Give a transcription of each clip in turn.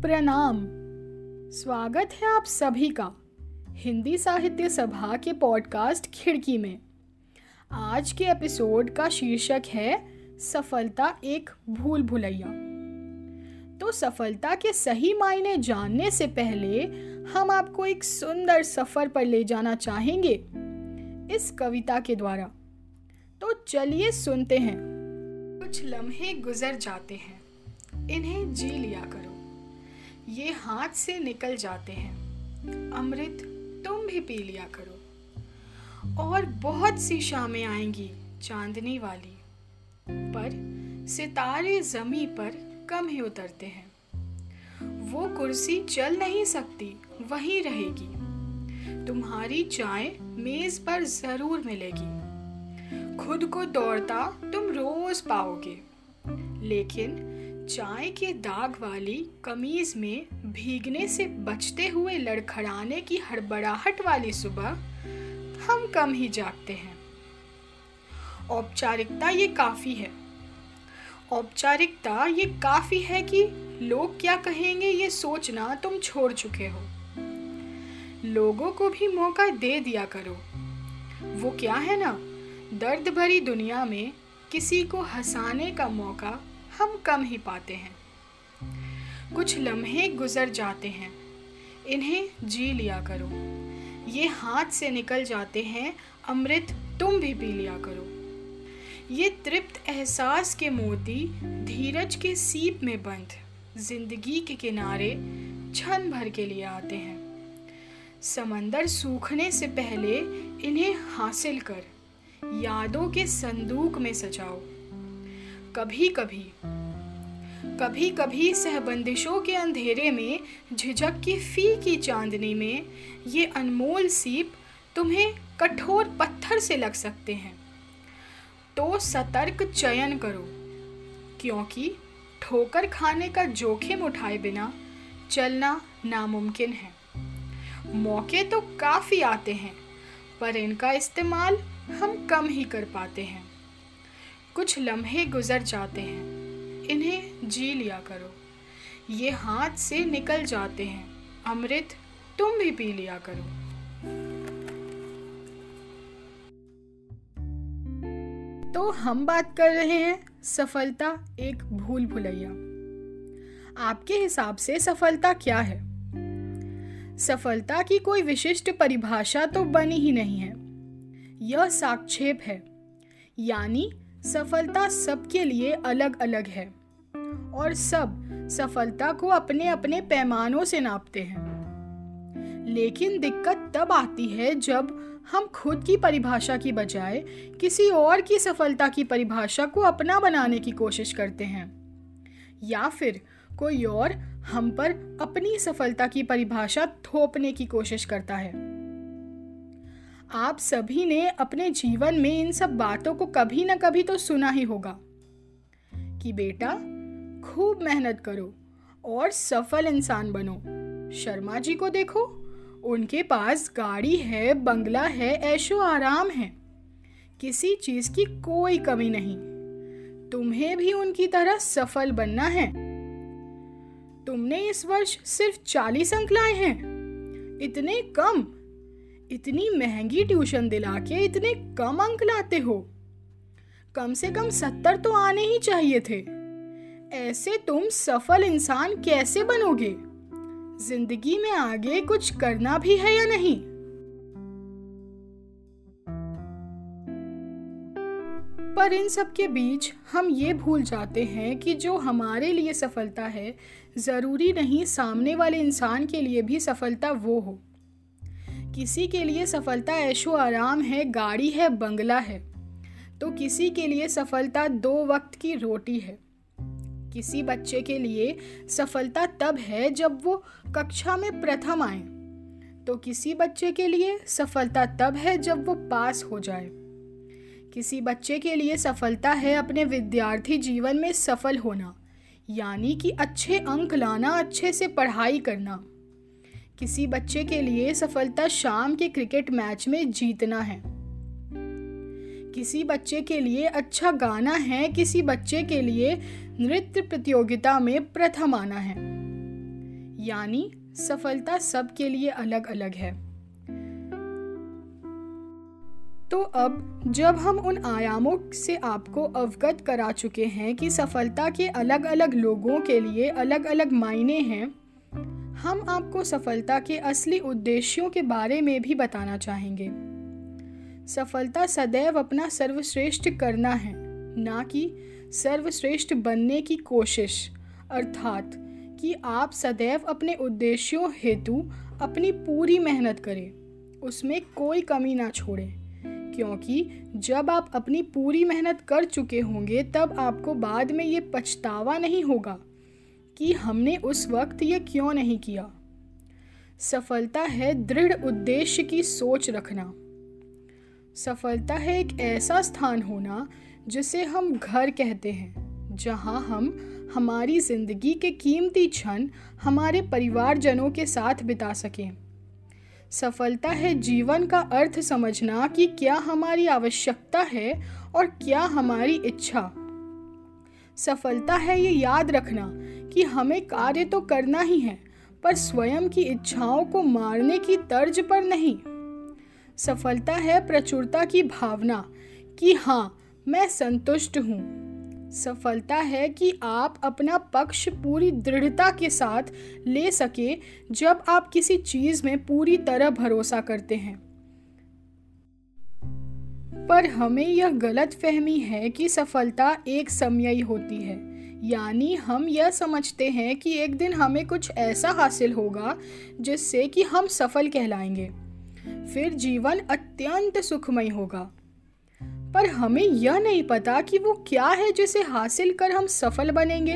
प्रणाम। स्वागत है आप सभी का हिंदी साहित्य सभा के पॉडकास्ट खिड़की में। आज के एपिसोड का शीर्षक है, सफलता एक भूल भुलैया। तो सफलता के सही मायने जानने से पहले हम आपको एक सुंदर सफ़र पर ले जाना चाहेंगे, इस कविता के द्वारा। तो चलिए सुनते हैं। कुछ लम्हे गुजर जाते हैं, इन्हें जी लिया करो। ये हाथ से निकल जाते हैं। अमृत, तुम भी पी लिया करो। और बहुत सी शामें आएँगी चांदनी वाली। पर सितारे जमी पर कम ही उतरते हैं। वो कुर्सी चल नहीं सकती, वहीं रहेगी। तुम्हारी चाय मेज पर ज़रूर मिलेगी। खुद को दौड़ता तुम रोज पाओगे। लेकिन चाय के दाग वाली कमीज में भीगने से बचते हुए लड़खड़ाने की हड़बड़ाहट वाली सुबह हम कम ही जागते हैं। औपचारिकता ये काफ़ी है। औपचारिकता ये काफ़ी है कि लोग क्या कहेंगे ये सोचना तुम छोड़ चुके हो। लोगों को भी मौका दे दिया करो। वो क्या है ना? दर्द भरी दुनिया में किसी को हंसाने का मौका हम कम ही पाते हैं। कुछ लम्हे गुजर जाते हैं। इन्हें जी लिया करो। ये हाथ से निकल जाते हैं, अमृत तुम भी पी लिया करो। ये तृप्त एहसास के मोती धीरज के सीप में बंद ज़िंदगी के किनारे क्षण भर के लिए आते हैं। समंदर सूखने से पहले इन्हें हासिल कर, यादों के संदूक में सजाओ। कभी कभी कभी कभी सहबंदिशों के अंधेरे में, झिझक की फ़ी की चांदनी में, ये अनमोल सीप तुम्हें कठोर पत्थर से लग सकते हैं। तो सतर्क चयन करो, क्योंकि ठोकर खाने का जोखिम उठाए बिना चलना नामुमकिन है। मौके तो काफ़ी आते हैं, पर इनका इस्तेमाल हम कम ही कर पाते हैं। कुछ लम्हे गुजर जाते हैं। इन्हें जी लिया करो। ये हाथ से निकल जाते हैं। अमृत तुम भी पी लिया करो। तो हम बात कर रहे हैं सफलता एक भूल भुलैया। आपके हिसाब से सफलता क्या है? सफलता की कोई विशिष्ट परिभाषा तो बनी ही नहीं है। यह साक्षेप है। यानी सफलता सबके लिए अलग अलग है। और सब सफलता को अपने अपने पैमानों से नापते हैं। लेकिन दिक्कत तब आती है जब हम खुद की परिभाषा की बजाय किसी और की सफलता की परिभाषा को अपना बनाने की कोशिश करते हैं। या फिर कोई और हम पर अपनी सफलता की परिभाषा थोपने की कोशिश करता है। आप सभी ने अपने जीवन में इन सब बातों को कभी ना कभी तो सुना ही होगा कि बेटा, खूब मेहनत करो और सफल इंसान बनो। शर्मा जी को देखो, उनके पास गाड़ी है, बंगला है, ऐशो आराम है। किसी चीज़ की कोई कमी नहीं। तुम्हें भी उनकी तरह सफल बनना है। तुमने इस वर्ष सिर्फ़ चालीस अंक लाए हैं। इतने कम इतनी महँगी ट्यूशन दिला के इतने कम अंक लाते हो। कम से कम सत्तर तो आने ही चाहिए थे। ऐसे तुम सफल इंसान कैसे बनोगे? ज़िंदगी में आगे कुछ करना भी है या नहीं? पर इन सब के बीच हम ये भूल जाते हैं कि जो हमारे लिए सफलता है, ज़रूरी नहीं सामने वाले इंसान के लिए भी सफलता वो हो। किसी के लिए सफलता ऐशो आराम है, गाड़ी है, बंगला है। तो किसी के लिए सफलता दो वक्त की रोटी है। किसी बच्चे के लिए सफलता तब है जब वो कक्षा में प्रथम आए। तो किसी बच्चे के लिए सफलता तब है जब वो पास हो जाए। किसी बच्चे के लिए सफलता है अपने विद्यार्थी जीवन में सफल होना, यानी कि अच्छे अंक लाना, अच्छे से पढ़ाई करना। किसी बच्चे के लिए सफलता शाम के क्रिकेट मैच में जीतना है। किसी बच्चे के लिए अच्छा गाना है, किसी बच्चे के लिए नृत्य प्रतियोगिता में प्रथम आना है। यानी सफलता सबके लिए अलग अलग है। तो अब जब हम उन आयामों से आपको अवगत करा चुके हैं कि सफलता के अलग अलग लोगों के लिए अलग अलग मायने हैं हम आपको सफलता के असली उद्देश्यों के बारे में भी बताना चाहेंगे। सफलता सदैव अपना सर्वश्रेष्ठ करना है, ना कि सर्वश्रेष्ठ बनने की कोशिश। अर्थात कि आप सदैव अपने उद्देश्यों हेतु अपनी पूरी मेहनत करें, उसमें कोई कमी ना छोड़ें। क्योंकि जब आप अपनी पूरी मेहनत कर चुके होंगे, तब आपको बाद में ये पछतावा नहीं होगा। कि हमने उस वक्त ये क्यों नहीं किया? सफलता है दृढ़ उद्देश्य की सोच रखना। सफलता है एक ऐसा स्थान होना जिसे हम घर कहते हैं, जहाँ हम हमारी ज़िंदगी के कीमती क्षण हमारे परिवारजनों के साथ बिता सकें। सफलता है जीवन का अर्थ समझना कि क्या हमारी आवश्यकता है और क्या हमारी इच्छा। सफलता है ये याद रखना कि हमें कार्य तो करना ही है, पर स्वयं की इच्छाओं को मारने की तर्ज पर नहीं। सफलता है प्रचुरता की भावना कि हाँ मैं संतुष्ट हूँ। सफलता है कि आप अपना पक्ष पूरी दृढ़ता के साथ ले सके जब आप किसी चीज़ में पूरी तरह भरोसा करते हैं। पर हमें यह गलत फहमी है कि सफलता एक समयी होती है। यानी हम यह समझते हैं कि एक दिन हमें कुछ ऐसा हासिल होगा जिससे कि हम सफल कहलाएँगे। फिर जीवन अत्यंत सुखमय होगा। पर हमें यह नहीं पता कि वो क्या है जिसे हासिल कर हम सफल बनेंगे।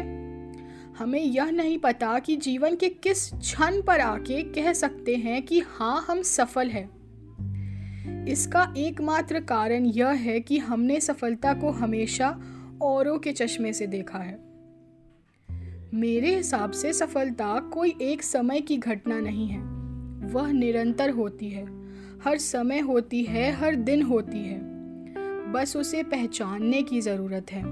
हमें यह नहीं पता कि जीवन के किस क्षण पर आके कह सकते हैं कि हाँ हम सफल हैं। इसका एकमात्र कारण यह है कि हमने सफलता को हमेशा औरों के चश्मे से देखा है। मेरे हिसाब से सफलता कोई एक समय की घटना नहीं है। वह निरंतर होती है। हर समय होती है, हर दिन होती है। बस उसे पहचानने की ज़रूरत है।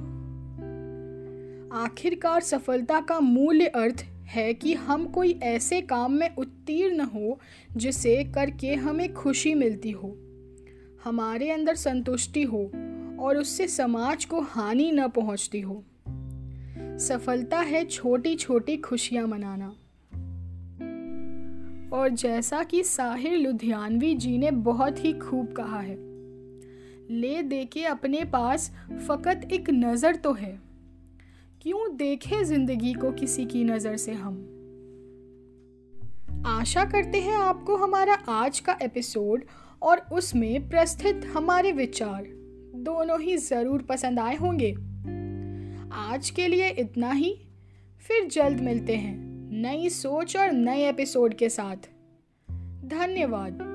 आखिरकार सफलता का मूल्य अर्थ है कि हम कोई ऐसे काम में उत्तीर्ण हो, जिसे करके हमें खुशी मिलती हो, हमारे अंदर संतुष्टि हो, और उससे समाज को हानि न पहुँचती हो। सफलता है छोटी छोटी खुशियाँ मनाना। और जैसा कि साहिर लुधियानवी जी ने बहुत ही खूब कहा है, ले दे के अपने पास फ़कत एक नज़र तो है। क्यों देखे ज़िंदगी को किसी की नज़र से हम? आशा करते हैं आपको हमारा आज का एपिसोड और उसमें प्रस्तुत हमारे विचार दोनों ही ज़रूर पसंद आए होंगे। आज के लिए इतना ही। फिर जल्द मिलते हैं नई सोच और नए एपिसोड के साथ। धन्यवाद।